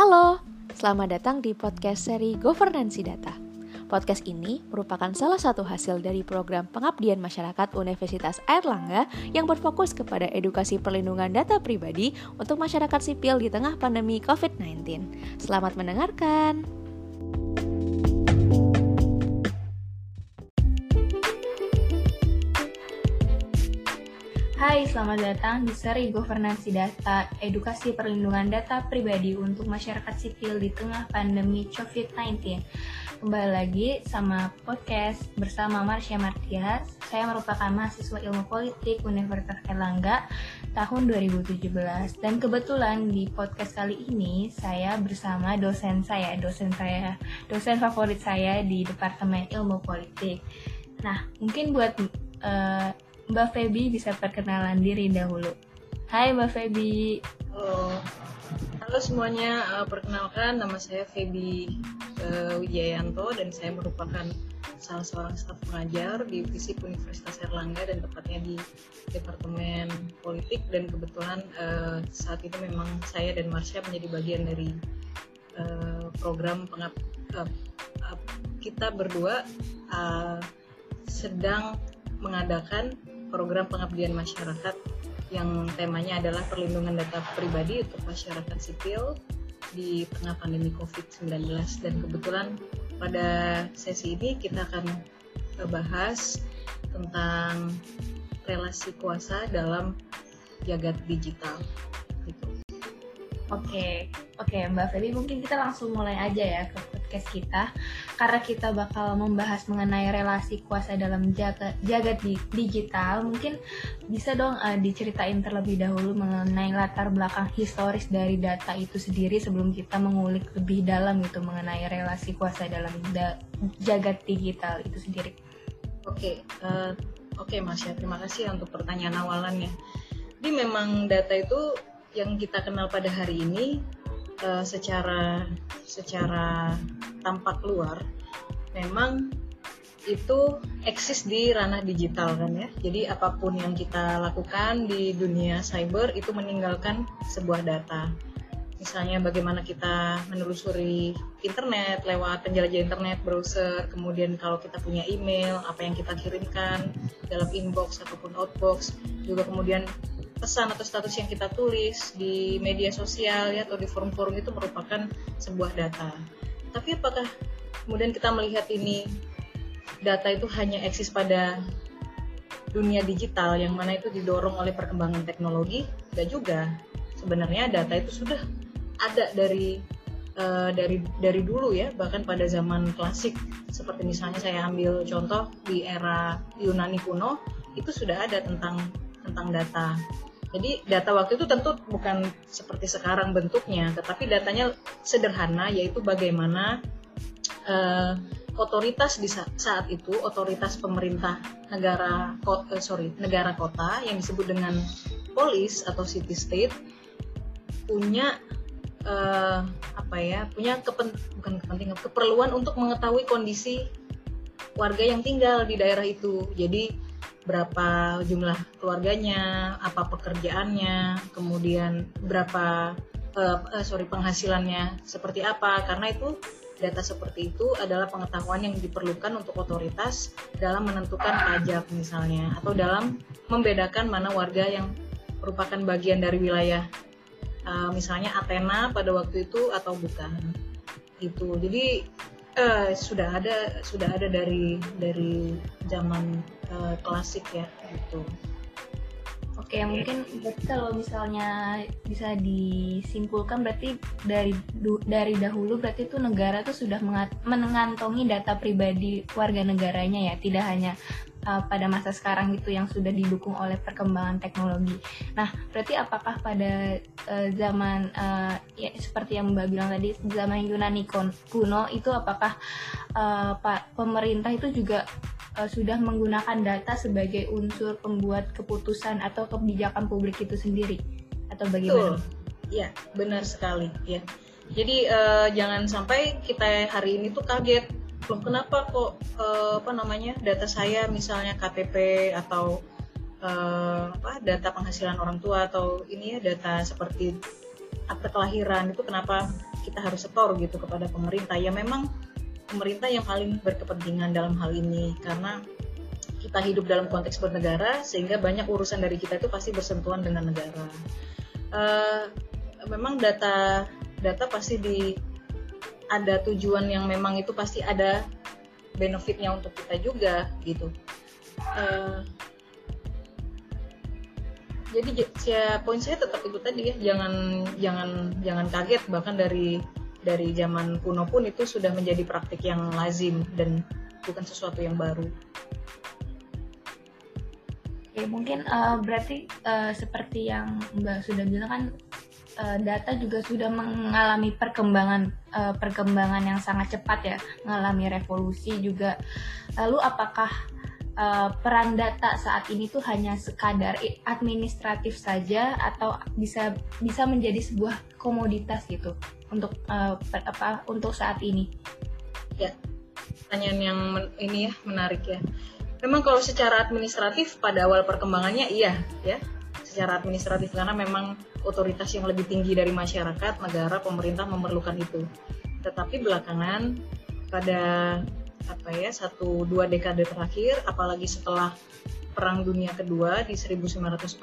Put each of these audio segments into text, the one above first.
Halo, selamat datang di podcast seri Governansi Data. Podcast ini merupakan salah satu hasil dari program pengabdian masyarakat Universitas Airlangga yang berfokus kepada edukasi perlindungan data pribadi untuk masyarakat sipil di tengah pandemi COVID-19. Selamat mendengarkan. Hai, selamat datang di seri Governansi Data, Edukasi Perlindungan Data Pribadi untuk Masyarakat Sipil di tengah pandemi COVID-19. Kembali lagi sama podcast bersama Marsha Martias. Saya merupakan mahasiswa Ilmu Politik Universitas Erlangga tahun 2017. Dan kebetulan di podcast kali ini saya bersama dosen saya, dosen saya, dosen favorit saya di Departemen Ilmu Politik. Nah, mungkin buat uh, Mbak Feby bisa perkenalan diri dahulu. Hai Mbak Feby. Halo. Halo semuanya, uh, perkenalkan nama saya Feby uh, Wijayanto dan saya merupakan salah seorang staf pengajar di FISIP Universitas Erlangga dan tepatnya di Departemen Politik dan kebetulan uh, saat itu memang saya dan Marsha menjadi bagian dari uh, program pengap uh, uh, kita berdua uh, sedang mengadakan program pengabdian masyarakat yang temanya adalah perlindungan data pribadi untuk masyarakat sipil di tengah pandemi COVID-19 dan kebetulan pada sesi ini kita akan bahas tentang relasi kuasa dalam jagat digital. Gitu. Oke, oke Mbak Feli mungkin kita langsung mulai aja ya ke podcast kita karena kita bakal membahas mengenai relasi kuasa dalam jagat, jagat di, digital mungkin bisa dong uh, diceritain terlebih dahulu mengenai latar belakang historis dari data itu sendiri sebelum kita mengulik lebih dalam gitu mengenai relasi kuasa dalam da, jagat digital itu sendiri. Oke, uh, oke Mas ya terima kasih untuk pertanyaan awalannya. Jadi memang data itu yang kita kenal pada hari ini uh, secara secara tampak luar memang itu eksis di ranah digital kan ya. Jadi apa pun yang kita lakukan di dunia cyber itu meninggalkan sebuah data. Misalnya bagaimana kita menelusuri internet lewat penjelajah internet, browser, kemudian kalau kita punya email, apa yang kita kirimkan dalam inbox ataupun outbox, juga kemudian pesan atau status yang kita tulis di media sosial ya atau di forum-forum itu merupakan sebuah data. Tapi apakah kemudian kita melihat ini data itu hanya eksis pada dunia digital yang mana itu didorong oleh perkembangan teknologi? Tidak juga. Sebenarnya data itu sudah ada dari uh, dari dari dulu ya, bahkan pada zaman klasik seperti misalnya saya ambil contoh di era Yunani kuno itu sudah ada tentang tentang data jadi data waktu itu tentu bukan seperti sekarang bentuknya, tetapi datanya sederhana yaitu bagaimana uh, otoritas di saat itu otoritas pemerintah negara uh, sorry negara kota yang disebut dengan polis atau city state punya uh, apa ya punya kepen, bukan kepentingan keperluan untuk mengetahui kondisi warga yang tinggal di daerah itu. Jadi berapa jumlah keluarganya, apa pekerjaannya, kemudian berapa uh, uh, sorry penghasilannya seperti apa. Karena itu data seperti itu adalah pengetahuan yang diperlukan untuk otoritas dalam menentukan pajak misalnya atau dalam membedakan mana warga yang merupakan bagian dari wilayah uh, misalnya Athena pada waktu itu atau bukan. Itu jadi uh, sudah ada sudah ada dari dari zaman uh, klasik ya gitu. Oke, mungkin berarti kalau misalnya bisa disimpulkan berarti dari du, dari dahulu berarti itu negara tuh sudah mengantongi data pribadi warga negaranya ya, tidak hanya uh, pada masa sekarang gitu yang sudah didukung oleh perkembangan teknologi. Nah, berarti apakah pada uh, zaman uh, ya, seperti yang Mbak bilang tadi zaman Yunani kuno itu apakah uh, Pak pemerintah itu juga uh, sudah menggunakan data sebagai unsur pembuat keputusan atau kebijakan publik itu sendiri atau bagaimana? Ya, benar sekali ya. Jadi uh, jangan sampai kita hari ini tuh kaget loh kenapa kok uh, apa namanya data saya misalnya KTP atau uh, apa data penghasilan orang tua atau ini ya data seperti akte kelahiran itu kenapa kita harus setor gitu kepada pemerintah ya memang pemerintah yang paling berkepentingan dalam hal ini karena kita hidup dalam konteks bernegara sehingga banyak urusan dari kita itu pasti bersentuhan dengan negara. Uh, memang data data pasti di ada tujuan yang memang itu pasti ada benefitnya untuk kita juga gitu. Uh, jadi ya poin saya tetap itu tadi ya jangan jangan jangan kaget bahkan dari dari zaman kuno pun itu sudah menjadi praktik yang lazim dan bukan sesuatu yang baru. Oke, mungkin uh, berarti uh, seperti yang Mbak sudah bilang kan uh, data juga sudah mengalami perkembangan uh, perkembangan yang sangat cepat ya, mengalami revolusi juga. Lalu apakah uh, peran data saat ini tuh hanya sekadar administratif saja atau bisa bisa menjadi sebuah komoditas gitu untuk apa untuk saat ini? Ya, pertanyaan yang ini ya menarik ya. Memang kalau secara administratif pada awal perkembangannya iya ya, secara administratif karena memang otoritas yang lebih tinggi dari masyarakat, negara, pemerintah memerlukan itu. Tetapi belakangan pada apa ya satu dua dekade terakhir apalagi setelah Perang Dunia Kedua di 1945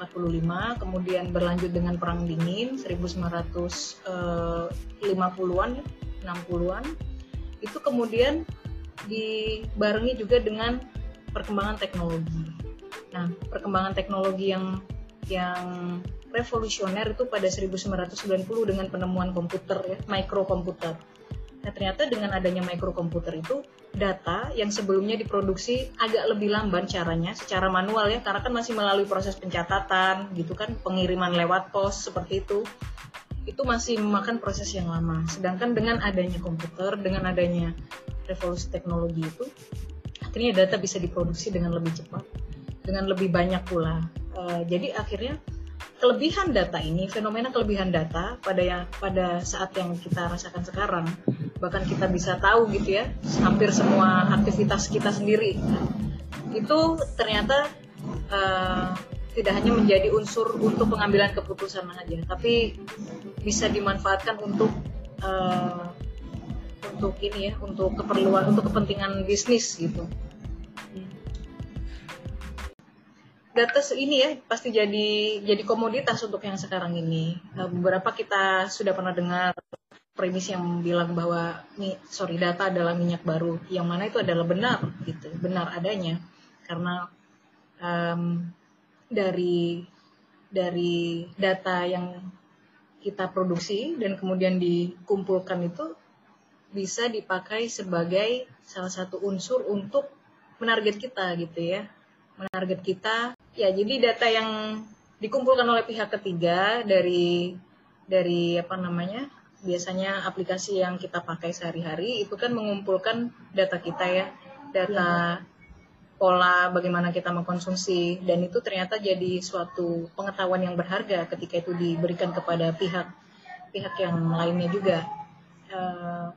kemudian berlanjut dengan Perang Dingin 1950-an 60-an itu kemudian dibarengi juga dengan perkembangan teknologi. Nah, perkembangan teknologi yang yang revolusioner itu pada 1990 dengan penemuan komputer ya, mikrokomputer Nah, ternyata dengan adanya microkomputer itu data yang sebelumnya diproduksi agak lebih lamban caranya secara manual ya karena kan masih melalui proses pencatatan gitu kan pengiriman lewat pos seperti itu. Itu masih memakan proses yang lama. Sedangkan dengan adanya komputer dengan adanya revolusi teknologi itu akhirnya data bisa diproduksi dengan lebih cepat dengan lebih banyak pula uh, jadi akhirnya kelebihan data ini, fenomena kelebihan data pada yang pada saat yang kita rasakan sekarang, bahkan kita bisa tahu gitu ya, hampir semua aktivitas kita sendiri, itu ternyata uh, tidak hanya menjadi unsur untuk pengambilan keputusan saja, tapi bisa dimanfaatkan untuk uh, untuk ini ya, untuk keperluan, untuk kepentingan bisnis gitu. Data ini ya pasti jadi jadi komoditas untuk yang sekarang ini. Nah, beberapa kita sudah pernah dengar premis yang bilang bahwa sorry data adalah minyak baru, yang mana itu adalah benar gitu, benar adanya. Karena um, dari dari data yang kita produksi dan kemudian dikumpulkan itu bisa dipakai sebagai salah satu unsur untuk menarget kita gitu ya menarget kita Ya, jadi data yang dikumpulkan oleh pihak ketiga dari dari apa namanya? Biasanya aplikasi yang kita pakai sehari-hari itu kan mengumpulkan data kita ya, data ya. pola bagaimana kita mengkonsumsi dan itu ternyata jadi suatu pengetahuan yang berharga ketika itu diberikan kepada pihak pihak yang lainnya juga. Uh,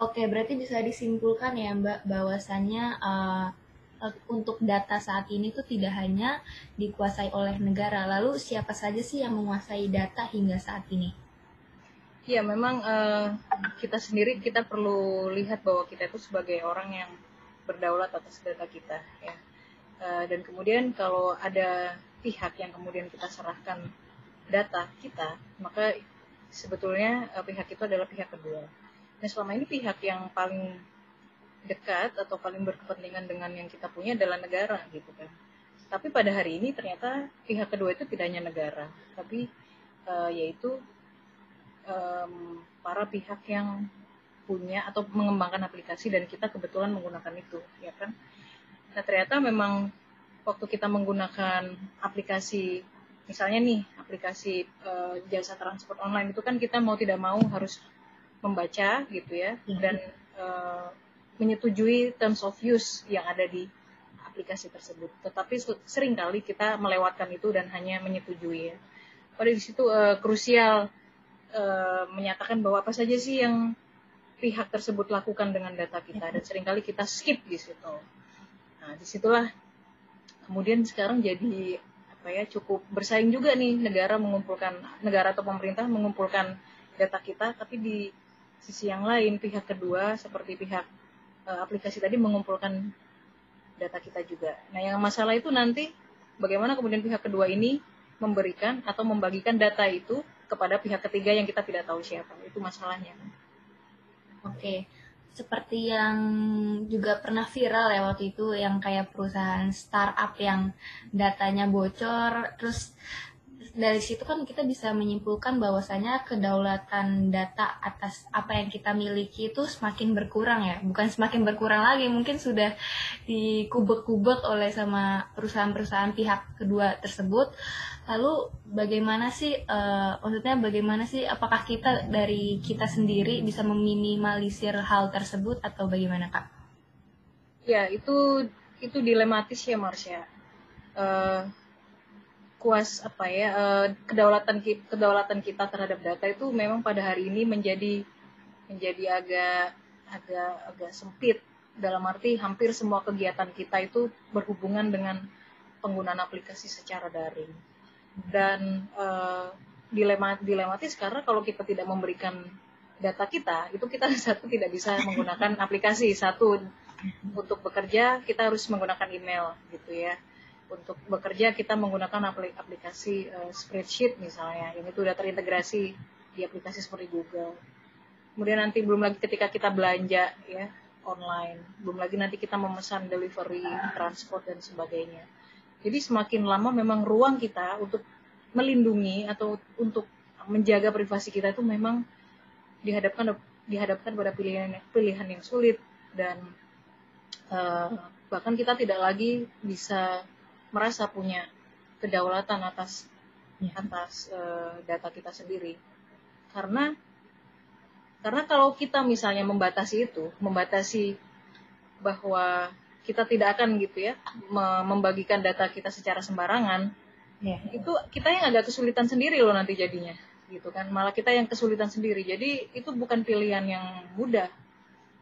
Oke, berarti bisa disimpulkan ya Mbak bahwasannya uh, untuk data saat ini tuh tidak hanya dikuasai oleh negara. Lalu siapa saja sih yang menguasai data hingga saat ini? Ya, memang uh, kita sendiri kita perlu lihat bahwa kita itu sebagai orang yang berdaulat atas data kita, ya. Uh, dan kemudian kalau ada pihak yang kemudian kita serahkan data kita, maka sebetulnya uh, pihak itu adalah pihak kedua. Nah, selama ini pihak yang paling dekat atau paling berkepentingan dengan yang kita punya adalah negara gitu kan. Tapi pada hari ini ternyata pihak kedua itu tidak hanya negara, tapi uh, yaitu um, para pihak yang punya atau mengembangkan aplikasi dan kita kebetulan menggunakan itu, ya kan. Nah ternyata memang waktu kita menggunakan aplikasi, misalnya nih aplikasi uh, jasa transport online itu kan kita mau tidak mau harus membaca gitu ya, iya. dan uh, menyetujui terms of use yang ada di aplikasi tersebut. Tetapi sering kali kita melewatkan itu dan hanya menyetujui ya. Pada di situ uh, krusial uh, menyatakan bahwa apa saja sih yang pihak tersebut lakukan dengan data kita dan sering kali kita skip di situ. Nah, di situlah kemudian sekarang jadi apa ya cukup bersaing juga nih negara mengumpulkan negara atau pemerintah mengumpulkan data kita tapi di sisi yang lain pihak kedua seperti pihak uh, aplikasi tadi mengumpulkan data kita juga. Nah, yang masalah itu nanti bagaimana kemudian pihak kedua ini memberikan atau membagikan data itu kepada pihak ketiga yang kita tidak tahu siapa. Itu masalahnya. Oke. Seperti yang juga pernah viral ya waktu itu yang kayak perusahaan startup yang datanya bocor terus dari situ kan kita bisa menyimpulkan bahwasanya kedaulatan data atas apa yang kita miliki itu semakin berkurang ya bukan semakin berkurang lagi mungkin sudah dikubek-kubek oleh sama perusahaan-perusahaan pihak kedua tersebut lalu bagaimana sih uh, maksudnya bagaimana sih apakah kita dari kita sendiri bisa meminimalisir hal tersebut atau bagaimana kak? Ya itu itu dilematis ya Marsha. Uh, kuas apa ya uh, kedaulatan kedaulatan kita terhadap data itu memang pada hari ini menjadi menjadi agak agak agak sempit. Dalam arti hampir semua kegiatan kita itu berhubungan dengan penggunaan aplikasi secara daring. Dan uh, dilema dilematis karena kalau kita tidak memberikan data kita itu kita satu tidak bisa menggunakan aplikasi. Satu untuk bekerja kita harus menggunakan email gitu ya untuk bekerja kita menggunakan aplikasi uh, spreadsheet misalnya yang itu sudah terintegrasi di aplikasi seperti Google. Kemudian nanti belum lagi ketika kita belanja ya online, belum lagi nanti kita memesan delivery, transport dan sebagainya. Jadi semakin lama memang ruang kita untuk melindungi atau untuk menjaga privasi kita itu memang dihadapkan dihadapkan pada pilihan pilihan yang sulit dan uh, bahkan kita tidak lagi bisa merasa punya kedaulatan atas ya. atas uh, data kita sendiri karena karena kalau kita misalnya membatasi itu membatasi bahwa kita tidak akan gitu ya membagikan data kita secara sembarangan ya. itu kita yang ada kesulitan sendiri loh nanti jadinya gitu kan malah kita yang kesulitan sendiri jadi itu bukan pilihan yang mudah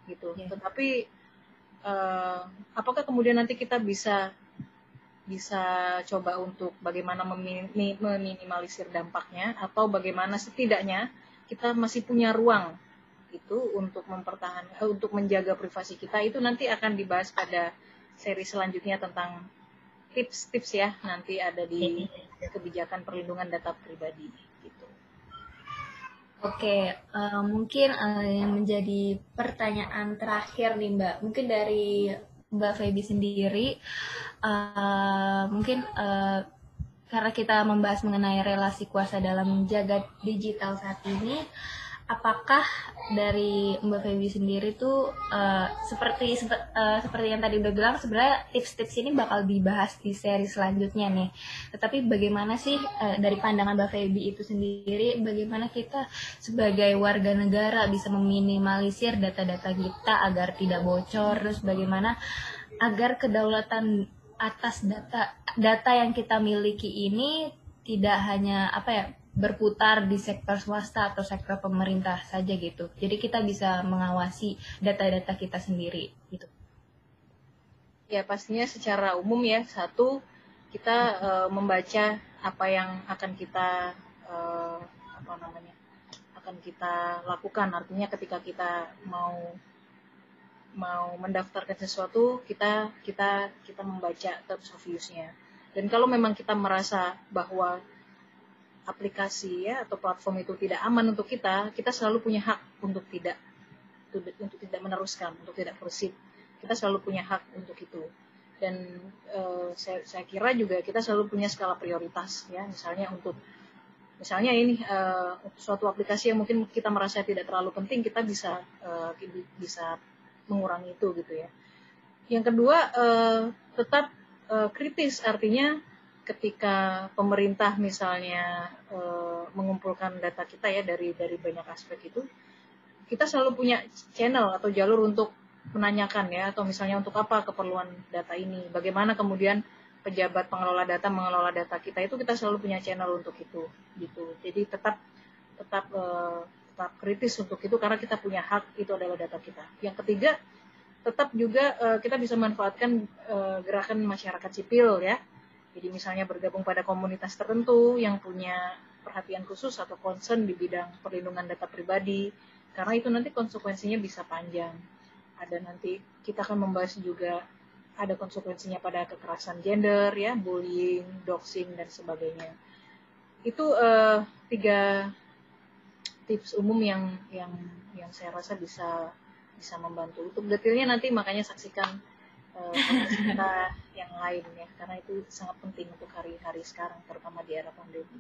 gitu ya. tetapi uh, apakah kemudian nanti kita bisa bisa coba untuk bagaimana meminimalisir dampaknya atau bagaimana setidaknya kita masih punya ruang itu untuk mempertahankan eh, untuk menjaga privasi kita itu nanti akan dibahas pada seri selanjutnya tentang tips-tips ya nanti ada di kebijakan perlindungan data pribadi gitu. Oke, uh, mungkin uh, yang menjadi pertanyaan terakhir nih Mbak, mungkin dari Mbak Feby sendiri uh, mungkin uh, karena kita membahas mengenai relasi kuasa dalam menjaga digital saat ini apakah dari Mbak Feby sendiri tuh uh, seperti uh, seperti yang tadi udah bilang sebenarnya tips-tips ini bakal dibahas di seri selanjutnya nih. Tetapi bagaimana sih uh, dari pandangan Mbak Feby itu sendiri bagaimana kita sebagai warga negara bisa meminimalisir data-data kita agar tidak bocor terus bagaimana agar kedaulatan atas data data yang kita miliki ini tidak hanya apa ya berputar di sektor swasta atau sektor pemerintah saja gitu. Jadi kita bisa mengawasi data-data kita sendiri gitu. Ya pastinya secara umum ya satu kita uh, membaca apa yang akan kita uh, apa namanya akan kita lakukan. Artinya ketika kita mau mau mendaftarkan sesuatu kita kita kita membaca terms of. Dan kalau memang kita merasa bahwa aplikasi ya atau platform itu tidak aman untuk kita, kita selalu punya hak untuk tidak untuk tidak meneruskan, untuk tidak proceed. Kita selalu punya hak untuk itu. Dan e, saya, saya kira juga kita selalu punya skala prioritas ya, misalnya untuk misalnya ini e, suatu aplikasi yang mungkin kita merasa tidak terlalu penting, kita bisa e, bisa mengurangi itu gitu ya. Yang kedua e, tetap e, kritis artinya ketika pemerintah misalnya e, mengumpulkan data kita ya dari dari banyak aspek itu kita selalu punya channel atau jalur untuk menanyakan ya atau misalnya untuk apa keperluan data ini bagaimana kemudian pejabat pengelola data mengelola data kita itu kita selalu punya channel untuk itu gitu. Jadi tetap tetap e, tetap kritis untuk itu karena kita punya hak itu adalah data kita. Yang ketiga tetap juga e, kita bisa manfaatkan gerakan masyarakat sipil ya Jadi misalnya bergabung pada komunitas tertentu yang punya perhatian khusus atau concern di bidang perlindungan data pribadi, karena itu nanti konsekuensinya bisa panjang. Ada nanti kita akan membahas juga ada konsekuensinya pada kekerasan gender, ya, bullying, doxing dan sebagainya. Itu uh, tiga tips umum yang yang yang saya rasa bisa bisa membantu. Untuk detailnya nanti makanya saksikan uh, kita yang lain ya, karena itu sangat penting untuk hari-hari sekarang, terutama di era pandemi.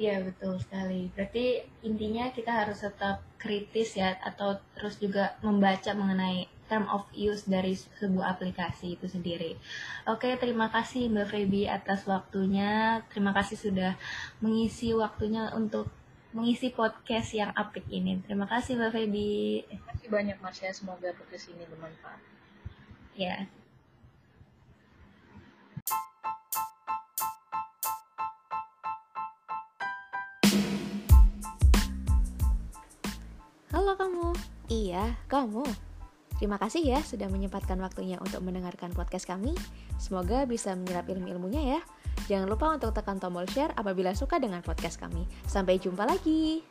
Iya betul sekali. Berarti intinya kita harus tetap kritis ya, atau terus juga membaca mengenai term of use dari sebuah aplikasi itu sendiri. Oke, terima kasih Mbak Feby atas waktunya. Terima kasih sudah mengisi waktunya untuk mengisi podcast yang apik ini. Terima kasih Mbak Feby. Terima kasih banyak Mas ya, semoga podcast ini bermanfaat. Ya. Iya, kamu. Terima kasih ya sudah menyempatkan waktunya untuk mendengarkan podcast kami. Semoga bisa menyerap ilmu-ilmunya ya. Jangan lupa untuk tekan tombol share apabila suka dengan podcast kami. Sampai jumpa lagi.